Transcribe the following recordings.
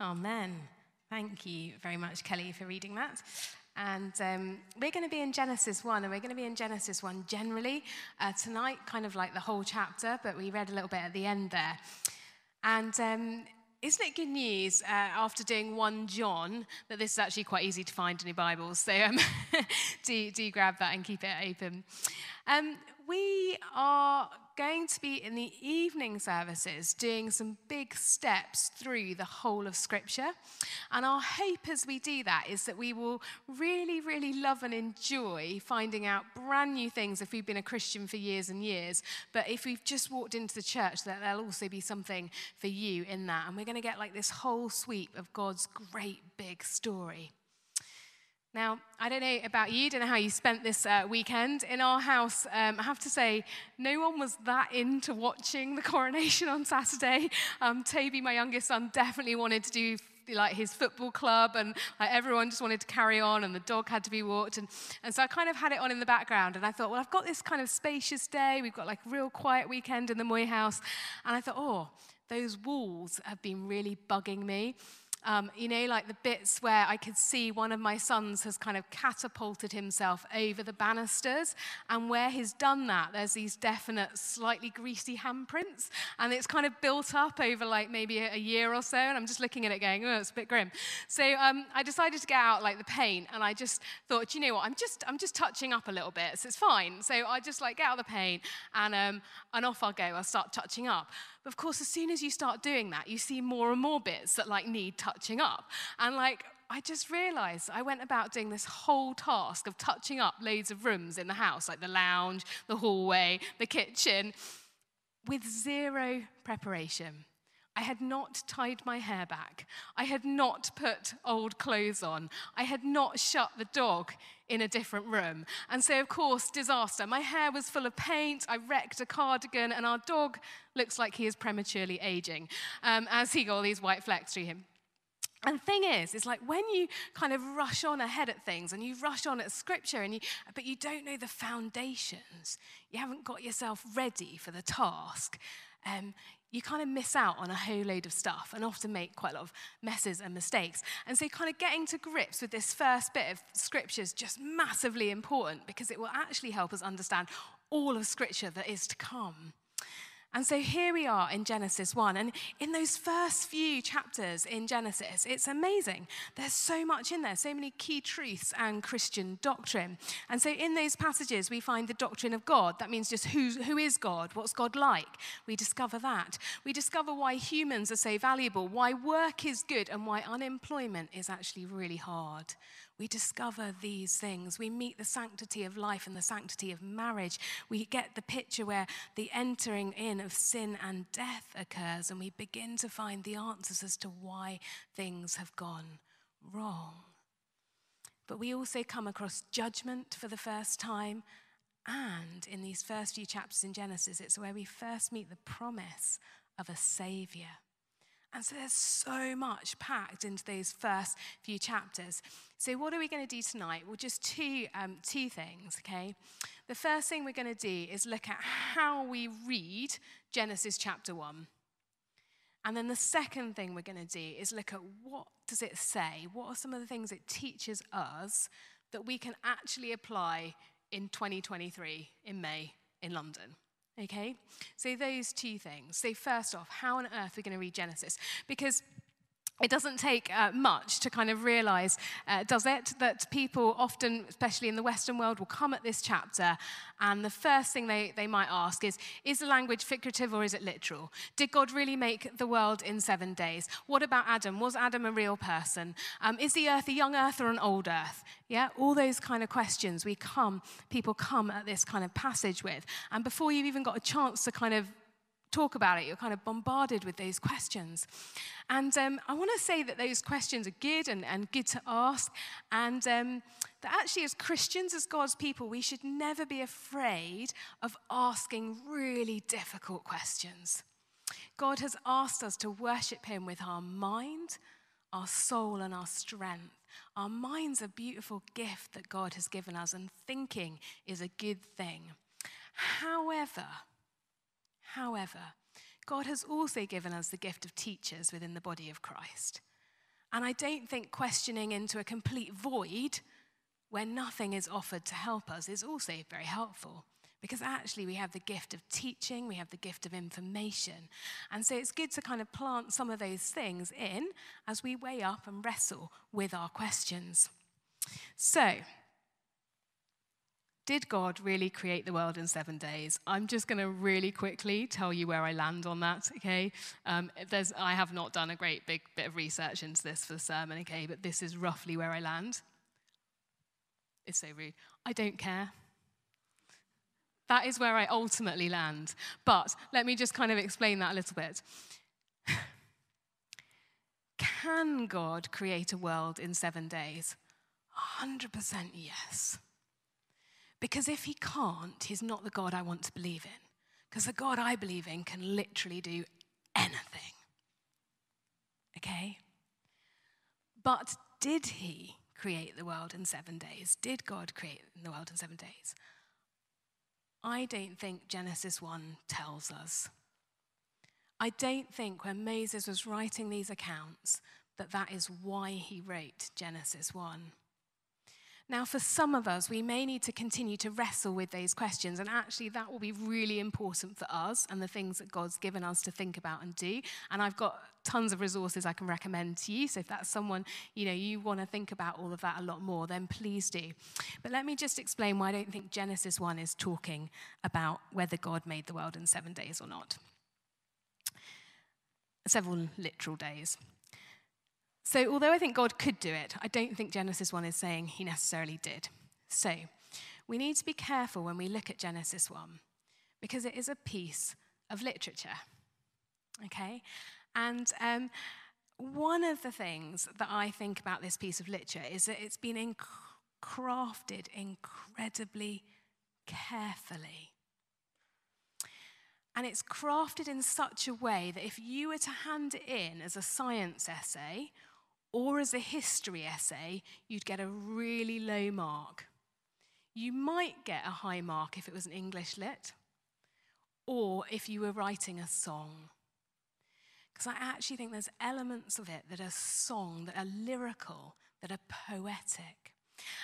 Amen. Thank you very much, Kelly, for reading that. And um, we're going to be in Genesis 1, and we're going to be in Genesis 1 generally uh, tonight, kind of like the whole chapter, but we read a little bit at the end there. And um, isn't it good news uh, after doing 1 John that this is actually quite easy to find in your Bibles? So um, do, do grab that and keep it open. Um, we are going to be in the evening services doing some big steps through the whole of Scripture. And our hope as we do that is that we will really, really love and enjoy finding out brand new things if we've been a Christian for years and years. But if we've just walked into the church, that there'll also be something for you in that. And we're going to get like this whole sweep of God's great big story. Now, I don't know about you, I don't know how you spent this uh, weekend. In our house, um, I have to say, no one was that into watching the coronation on Saturday. Um, Toby, my youngest son, definitely wanted to do like his football club, and like, everyone just wanted to carry on, and the dog had to be walked. And, and so I kind of had it on in the background, and I thought, well, I've got this kind of spacious day. We've got like a real quiet weekend in the Moy house. And I thought, oh, those walls have been really bugging me. Um, you know, like the bits where I could see one of my sons has kind of catapulted himself over the banisters. And where he's done that, there's these definite, slightly greasy handprints. And it's kind of built up over like maybe a, year or so. And I'm just looking at it going, oh, it's a bit grim. So um, I decided to get out like the paint. And I just thought, you know what, I'm just, I'm just touching up a little bit. So it's fine. So I just like get out the paint and, um, and off I'll go. I'll start touching up. But of course, as soon as you start doing that, you see more and more bits that like need touching up. And like, I just realized I went about doing this whole task of touching up loads of rooms in the house, like the lounge, the hallway, the kitchen, with zero preparation. I had not tied my hair back. I had not put old clothes on. I had not shut the dog in a different room. And so, of course, disaster. My hair was full of paint. I wrecked a cardigan, and our dog looks like he is prematurely aging um, as he got all these white flecks through him. And the thing is, it's like when you kind of rush on ahead at things and you rush on at scripture, and you, but you don't know the foundations, you haven't got yourself ready for the task. Um, you kind of miss out on a whole load of stuff and often make quite a lot of messes and mistakes. And so, kind of getting to grips with this first bit of scripture is just massively important because it will actually help us understand all of scripture that is to come. And so here we are in Genesis 1. And in those first few chapters in Genesis, it's amazing. There's so much in there, so many key truths and Christian doctrine. And so in those passages, we find the doctrine of God. That means just who, who is God? What's God like? We discover that. We discover why humans are so valuable, why work is good, and why unemployment is actually really hard we discover these things. We meet the sanctity of life and the sanctity of marriage. We get the picture where the entering in of sin and death occurs, and we begin to find the answers as to why things have gone wrong. But we also come across judgment for the first time. And in these first few chapters in Genesis, it's where we first meet the promise of a savior. And so there's so much packed into those first few chapters. So, what are we going to do tonight? Well, just two, um, two things, okay? The first thing we're going to do is look at how we read Genesis chapter 1. And then the second thing we're going to do is look at what does it say? What are some of the things it teaches us that we can actually apply in 2023 in May in London? Okay? So, those two things. So, first off, how on earth are we going to read Genesis? Because it doesn't take uh, much to kind of realize, uh, does it, that people often, especially in the Western world, will come at this chapter and the first thing they, they might ask is Is the language figurative or is it literal? Did God really make the world in seven days? What about Adam? Was Adam a real person? Um, is the earth a young earth or an old earth? Yeah, all those kind of questions we come, people come at this kind of passage with. And before you've even got a chance to kind of talk about it, you're kind of bombarded with those questions. And um, I want to say that those questions are good and, and good to ask. And um, that actually, as Christians, as God's people, we should never be afraid of asking really difficult questions. God has asked us to worship Him with our mind, our soul, and our strength. Our mind's a beautiful gift that God has given us, and thinking is a good thing. However, However, God has also given us the gift of teachers within the body of Christ. And I don't think questioning into a complete void where nothing is offered to help us is also very helpful. Because actually, we have the gift of teaching, we have the gift of information. And so it's good to kind of plant some of those things in as we weigh up and wrestle with our questions. So, did God really create the world in seven days? I'm just going to really quickly tell you where I land on that, okay? Um, I have not done a great big bit of research into this for the sermon, okay, but this is roughly where I land. It's so rude. I don't care. That is where I ultimately land. But let me just kind of explain that a little bit. Can God create a world in seven days? 100% yes. Because if he can't, he's not the God I want to believe in. Because the God I believe in can literally do anything. Okay? But did he create the world in seven days? Did God create the world in seven days? I don't think Genesis 1 tells us. I don't think when Moses was writing these accounts that that is why he wrote Genesis 1. Now, for some of us, we may need to continue to wrestle with those questions, and actually, that will be really important for us and the things that God's given us to think about and do. And I've got tons of resources I can recommend to you. So if that's someone, you know, you want to think about all of that a lot more, then please do. But let me just explain why I don't think Genesis 1 is talking about whether God made the world in seven days or not. Several literal days. So, although I think God could do it, I don't think Genesis 1 is saying he necessarily did. So, we need to be careful when we look at Genesis 1 because it is a piece of literature. Okay? And um, one of the things that I think about this piece of literature is that it's been inc- crafted incredibly carefully. And it's crafted in such a way that if you were to hand it in as a science essay or as a history essay, you'd get a really low mark. You might get a high mark if it was an English lit, or if you were writing a song. Because I actually think there's elements of it that are song, that are lyrical, that are poetic.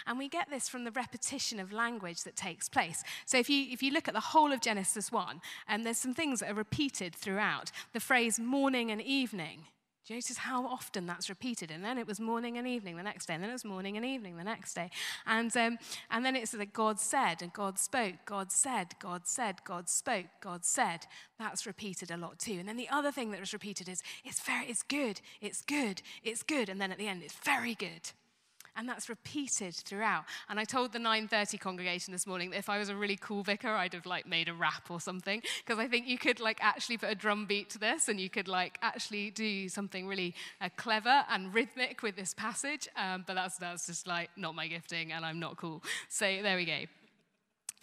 And we get this from the repetition of language that takes place. So if you, if you look at the whole of Genesis 1, and um, there's some things that are repeated throughout. The phrase morning and evening do you notice how often that's repeated? And then it was morning and evening the next day, and then it was morning and evening the next day. And, um, and then it's that God said, and God spoke, God said, God said, God spoke, God said. That's repeated a lot too. And then the other thing that was repeated is, it's very, it's good, it's good, it's good. And then at the end, it's very good. And that's repeated throughout. And I told the 9:30 congregation this morning that if I was a really cool vicar, I'd have like made a rap or something because I think you could like actually put a drum beat to this and you could like actually do something really uh, clever and rhythmic with this passage. Um, but that's that's just like not my gifting, and I'm not cool. So there we go.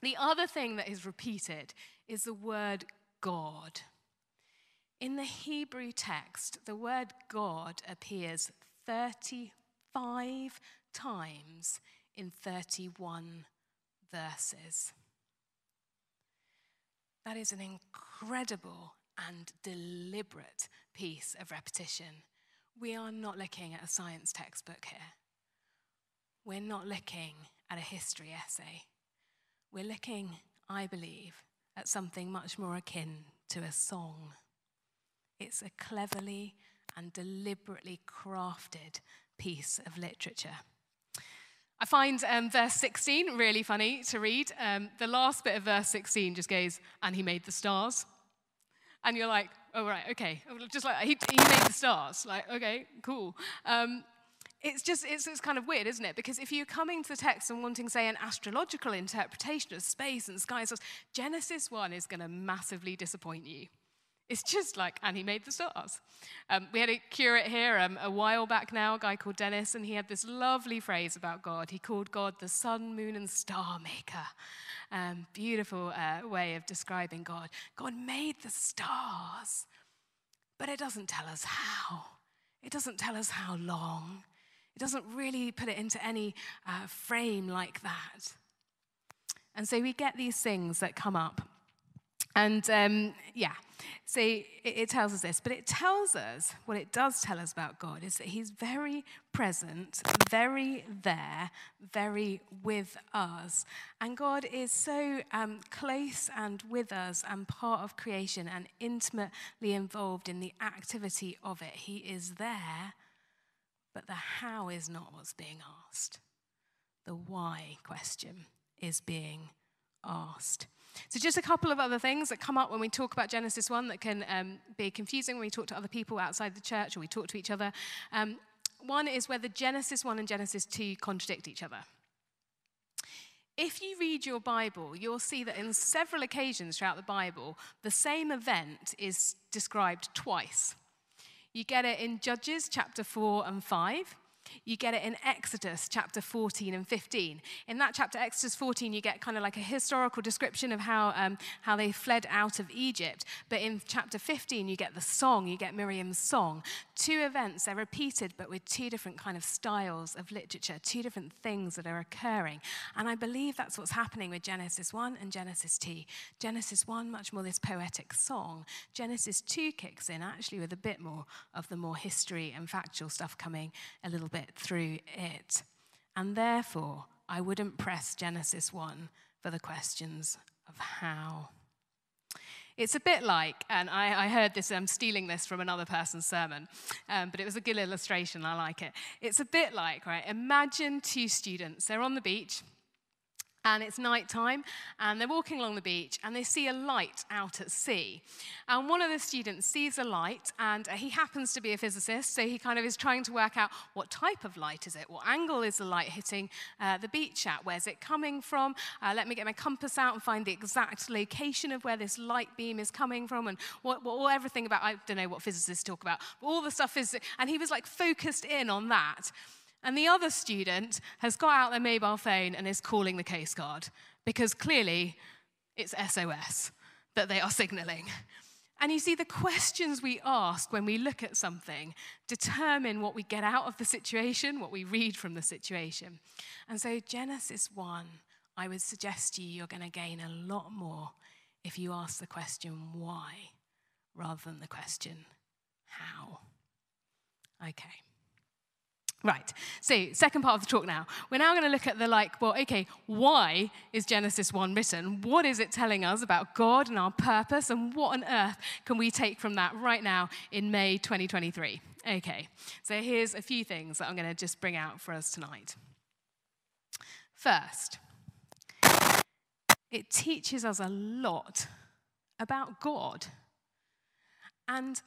The other thing that is repeated is the word God. In the Hebrew text, the word God appears 35 times in 31 verses. That is an incredible and deliberate piece of repetition. We are not looking at a science textbook here. We're not looking at a history essay. We're looking, I believe, at something much more akin to a song. It's a cleverly and deliberately crafted piece of literature. I find um, verse 16 really funny to read. Um, the last bit of verse 16 just goes, and he made the stars. And you're like, oh, right, okay. Just like, he, he made the stars. Like, okay, cool. Um, it's just, it's, it's kind of weird, isn't it? Because if you're coming to the text and wanting, say, an astrological interpretation of space and sky, Genesis 1 is going to massively disappoint you. It's just like, and he made the stars. Um, we had a curate here um, a while back now, a guy called Dennis, and he had this lovely phrase about God. He called God the sun, moon, and star maker. Um, beautiful uh, way of describing God. God made the stars, but it doesn't tell us how. It doesn't tell us how long. It doesn't really put it into any uh, frame like that. And so we get these things that come up And um, yeah, so it, it, tells us this, but it tells us what it does tell us about God is that He's very present, very there, very with us. And God is so um, close and with us and part of creation and intimately involved in the activity of it. He is there, but the how is not what's being asked. The why question is being asked. So, just a couple of other things that come up when we talk about Genesis 1 that can um, be confusing when we talk to other people outside the church or we talk to each other. Um, one is whether Genesis 1 and Genesis 2 contradict each other. If you read your Bible, you'll see that in several occasions throughout the Bible, the same event is described twice. You get it in Judges chapter 4 and 5. You get it in Exodus chapter 14 and 15. In that chapter, Exodus 14, you get kind of like a historical description of how, um, how they fled out of Egypt. But in chapter 15, you get the song, you get Miriam's song. Two events, they're repeated, but with two different kind of styles of literature, two different things that are occurring. And I believe that's what's happening with Genesis 1 and Genesis 2. Genesis 1, much more this poetic song. Genesis 2 kicks in actually with a bit more of the more history and factual stuff coming a little bit through it. And therefore, I wouldn't press Genesis 1 for the questions of how. It's a bit like, and I, I heard this, I'm stealing this from another person's sermon, um, but it was a good illustration, I like it. It's a bit like, right, imagine two students, they're on the beach, and it's nighttime, and they're walking along the beach, and they see a light out at sea. And one of the students sees a light, and he happens to be a physicist, so he kind of is trying to work out what type of light is it? What angle is the light hitting uh, the beach at? Where's it coming from? Uh, let me get my compass out and find the exact location of where this light beam is coming from, and what, what, everything about, I don't know what physicists talk about, but all the stuff is, and he was like focused in on that. And the other student has got out their mobile phone and is calling the Coast Guard because clearly it's SOS that they are signaling. And you see, the questions we ask when we look at something determine what we get out of the situation, what we read from the situation. And so, Genesis 1, I would suggest to you you're going to gain a lot more if you ask the question why rather than the question how. Okay. Right. So, second part of the talk now. We're now going to look at the like, well, okay, why is Genesis 1 written? What is it telling us about God and our purpose? And what on earth can we take from that right now in May 2023? Okay. So, here's a few things that I'm going to just bring out for us tonight. First, it teaches us a lot about God. And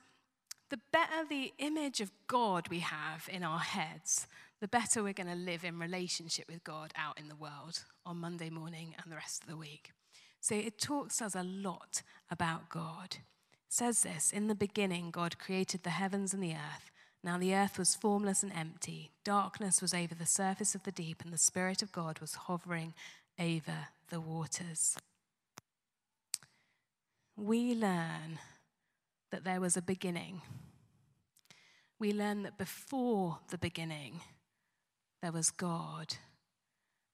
the better the image of God we have in our heads, the better we're going to live in relationship with God out in the world on Monday morning and the rest of the week. So it talks us a lot about God. It says this In the beginning, God created the heavens and the earth. Now the earth was formless and empty. Darkness was over the surface of the deep, and the Spirit of God was hovering over the waters. We learn that there was a beginning. We learn that before the beginning, there was God.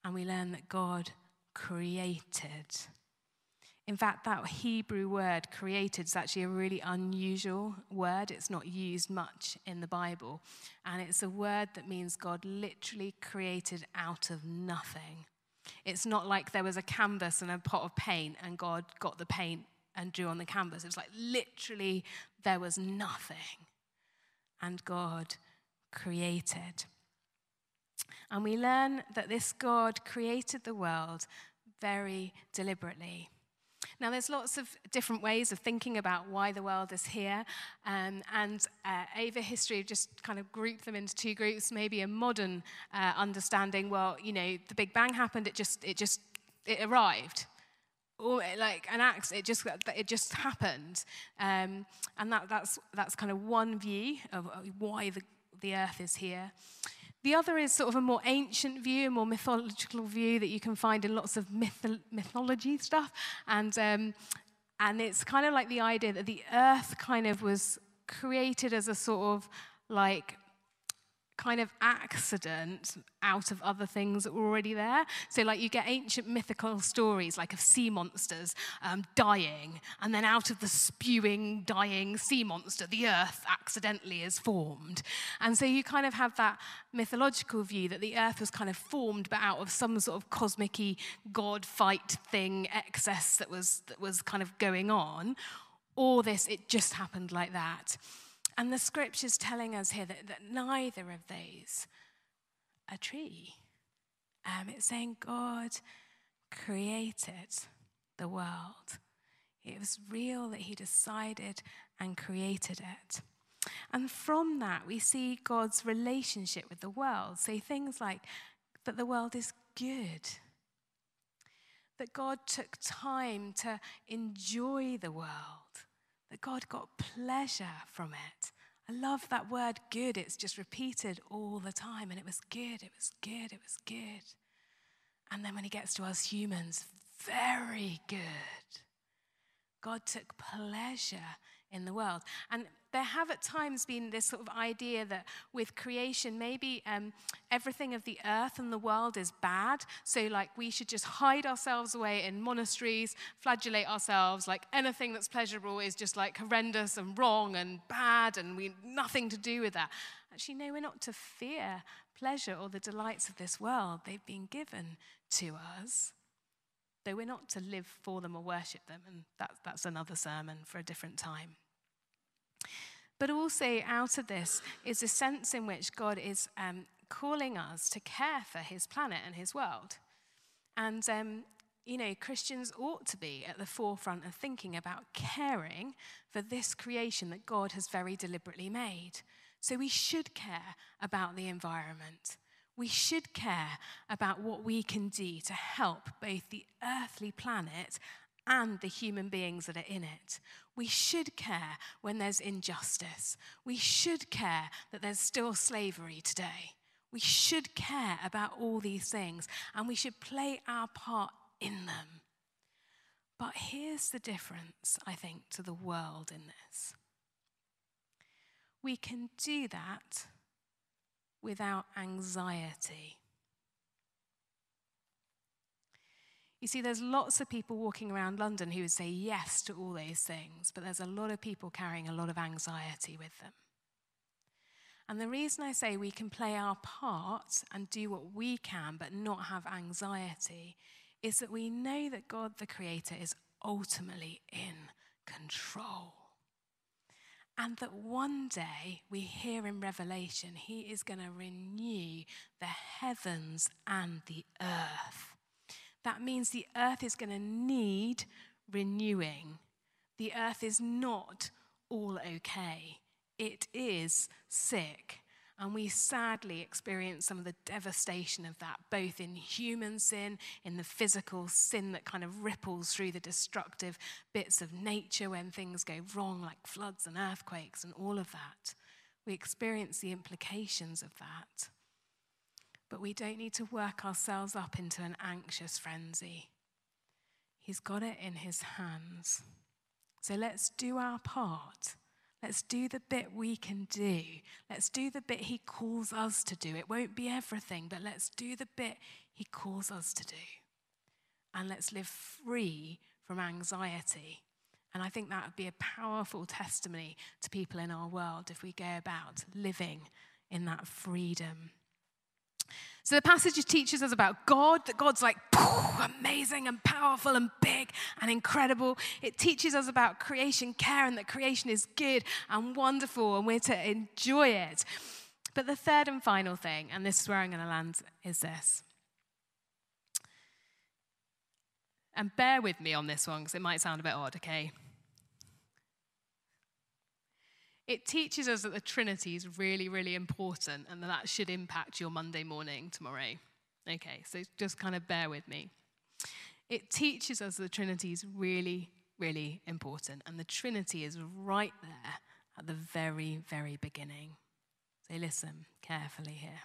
And we learn that God created. In fact, that Hebrew word created is actually a really unusual word. It's not used much in the Bible. And it's a word that means God literally created out of nothing. It's not like there was a canvas and a pot of paint and God got the paint and drew on the canvas. It was like literally there was nothing. And God created. And we learn that this God created the world very deliberately. Now, there's lots of different ways of thinking about why the world is here. Um, and uh, over history, just kind of grouped them into two groups. Maybe a modern uh, understanding, well, you know, the Big Bang happened, it just, it just, it arrived like an axe, it just, it just happened. Um, and that, that's, that's kind of one view of why the, the earth is here. The other is sort of a more ancient view, a more mythological view that you can find in lots of myth- mythology stuff. And, um, and it's kind of like the idea that the earth kind of was created as a sort of like kind of accident out of other things that were already there. So, like, you get ancient mythical stories, like of sea monsters um, dying, and then out of the spewing, dying sea monster, the earth accidentally is formed. And so, you kind of have that mythological view that the earth was kind of formed, but out of some sort of cosmic god fight thing, excess that was, that was kind of going on. Or this, it just happened like that. And the scripture's telling us here that, that neither of these are true. Um, it's saying God created the world. It was real that He decided and created it. And from that, we see God's relationship with the world. Say things like that the world is good, that God took time to enjoy the world, that God got pleasure from it. I love that word good. It's just repeated all the time. And it was good, it was good, it was good. And then when he gets to us humans, very good. God took pleasure in the world. And there have at times been this sort of idea that with creation, maybe um, everything of the earth and the world is bad. So, like, we should just hide ourselves away in monasteries, flagellate ourselves. Like, anything that's pleasurable is just like horrendous and wrong and bad, and we nothing to do with that. Actually, no, we're not to fear pleasure or the delights of this world. They've been given to us. Though we're not to live for them or worship them, and that, that's another sermon for a different time. But also, out of this is a sense in which God is um, calling us to care for his planet and his world. And, um, you know, Christians ought to be at the forefront of thinking about caring for this creation that God has very deliberately made. So we should care about the environment. We should care about what we can do to help both the earthly planet and the human beings that are in it. We should care when there's injustice. We should care that there's still slavery today. We should care about all these things and we should play our part in them. But here's the difference, I think, to the world in this. We can do that without anxiety. You see, there's lots of people walking around London who would say yes to all those things, but there's a lot of people carrying a lot of anxiety with them. And the reason I say we can play our part and do what we can, but not have anxiety, is that we know that God the Creator is ultimately in control. And that one day we hear in Revelation, He is going to renew the heavens and the earth that means the earth is going to need renewing. The earth is not all okay, it is sick. And we sadly experience some of the devastation of that, both in human sin, in the physical sin that kind of ripples through the destructive bits of nature when things go wrong, like floods and earthquakes and all of that. We experience the implications of that. But we don't need to work ourselves up into an anxious frenzy. He's got it in his hands. So let's do our part. Let's do the bit we can do. Let's do the bit he calls us to do. It won't be everything, but let's do the bit he calls us to do. And let's live free from anxiety. And I think that would be a powerful testimony to people in our world if we go about living in that freedom. So the passage teaches us about God, that God's like amazing and powerful and big and incredible. It teaches us about creation care and that creation is good and wonderful and we're to enjoy it. But the third and final thing, and this is where I'm going to land, is this. And bear with me on this one because it might sound a bit odd, okay? It teaches us that the Trinity is really, really important and that that should impact your Monday morning tomorrow. Okay, so just kind of bear with me. It teaches us the Trinity is really, really important, and the Trinity is right there at the very, very beginning. So listen carefully here.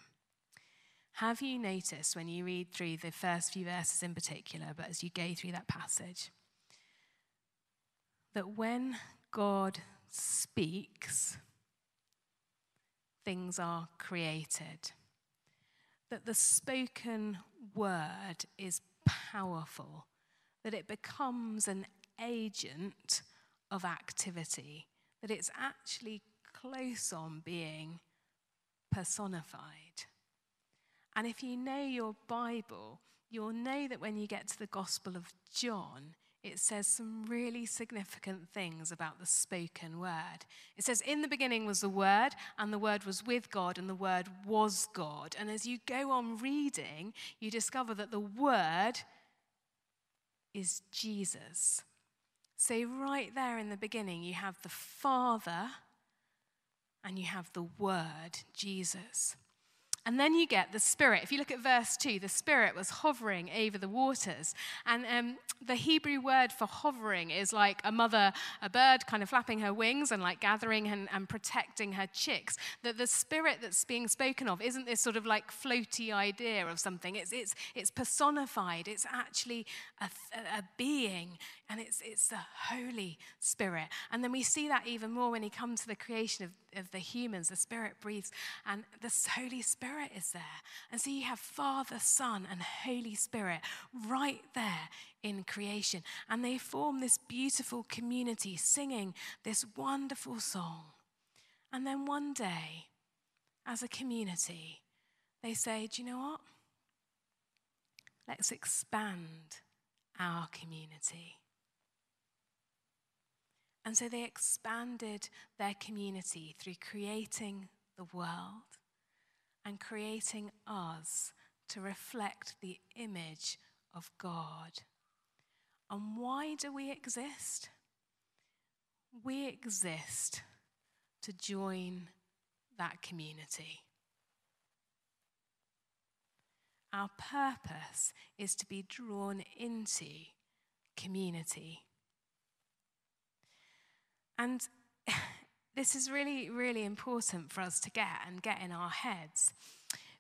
Have you noticed when you read through the first few verses in particular, but as you go through that passage, that when God speaks, things are created. That the spoken word is powerful, that it becomes an agent of activity, that it's actually close on being personified. And if you know your Bible, you'll know that when you get to the Gospel of John, it says some really significant things about the spoken word. It says, In the beginning was the Word, and the Word was with God, and the Word was God. And as you go on reading, you discover that the Word is Jesus. So, right there in the beginning, you have the Father and you have the Word, Jesus. And then you get the Spirit. If you look at verse 2, the Spirit was hovering over the waters. And um, the Hebrew word for hovering is like a mother, a bird kind of flapping her wings and like gathering and, and protecting her chicks. That the Spirit that's being spoken of isn't this sort of like floaty idea of something, it's, it's, it's personified, it's actually a, a being and it's, it's the Holy Spirit. And then we see that even more when he comes to the creation of, of the humans. The Spirit breathes, and the Holy Spirit is there. And so you have Father, Son, and Holy Spirit right there in creation. And they form this beautiful community singing this wonderful song. And then one day, as a community, they say, Do you know what? Let's expand our community. And so they expanded their community through creating the world and creating us to reflect the image of God. And why do we exist? We exist to join that community. Our purpose is to be drawn into community. And this is really, really important for us to get and get in our heads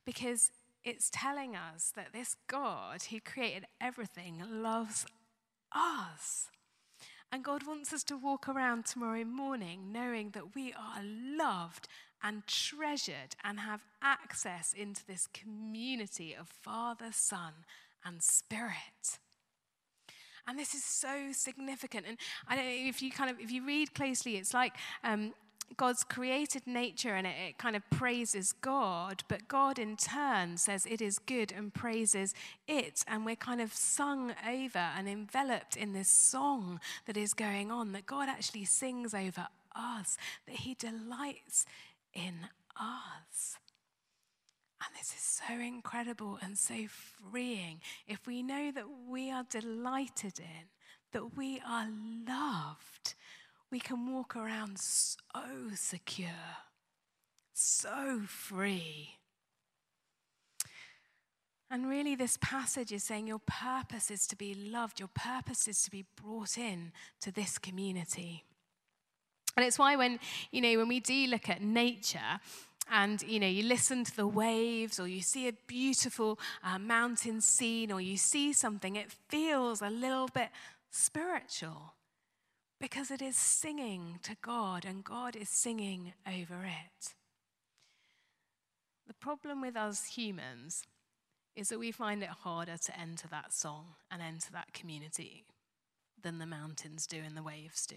because it's telling us that this God who created everything loves us. And God wants us to walk around tomorrow morning knowing that we are loved and treasured and have access into this community of Father, Son, and Spirit. And this is so significant. And I don't know if you kind of, if you read closely, it's like um, God's created nature and it, it, kind of praises God, but God in turn says it is good and praises it. And we're kind of sung over and enveloped in this song that is going on, that God actually sings over us, that He delights in us. And this is so incredible and so freeing if we know that we are delighted in, that we are loved, we can walk around so secure, so free. And really, this passage is saying your purpose is to be loved, your purpose is to be brought in to this community. And it's why when, you know, when we do look at nature, and you know you listen to the waves or you see a beautiful uh, mountain scene or you see something it feels a little bit spiritual because it is singing to god and god is singing over it the problem with us humans is that we find it harder to enter that song and enter that community than the mountains do and the waves do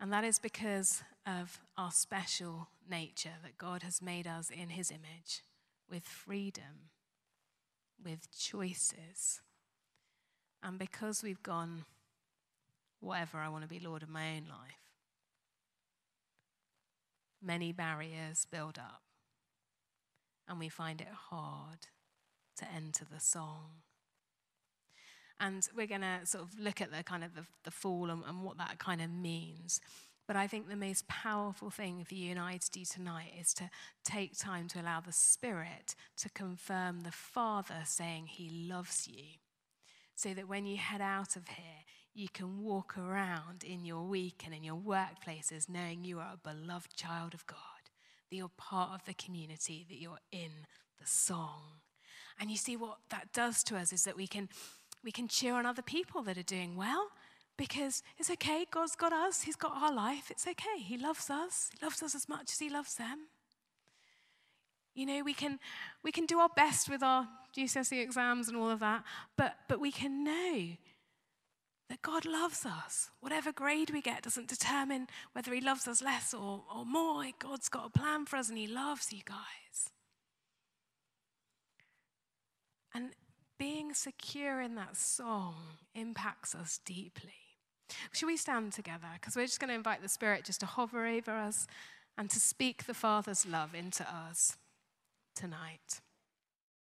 and that is because of our special nature that God has made us in his image with freedom, with choices. And because we've gone, whatever, I want to be Lord of my own life, many barriers build up. And we find it hard to enter the song. And we're going to sort of look at the kind of the, the fall and, and what that kind of means. But I think the most powerful thing for you and I to do tonight is to take time to allow the Spirit to confirm the Father saying He loves you. So that when you head out of here, you can walk around in your week and in your workplaces knowing you are a beloved child of God, that you're part of the community, that you're in the song. And you see what that does to us is that we can, we can cheer on other people that are doing well because it's okay. God's got us, He's got our life. It's okay. He loves us, He loves us as much as He loves them. You know, we can, we can do our best with our GCSE exams and all of that, but, but we can know that God loves us. Whatever grade we get doesn't determine whether He loves us less or, or more. God's got a plan for us and He loves you guys. And being secure in that song impacts us deeply. Should we stand together? Because we're just going to invite the Spirit just to hover over us and to speak the Father's love into us tonight.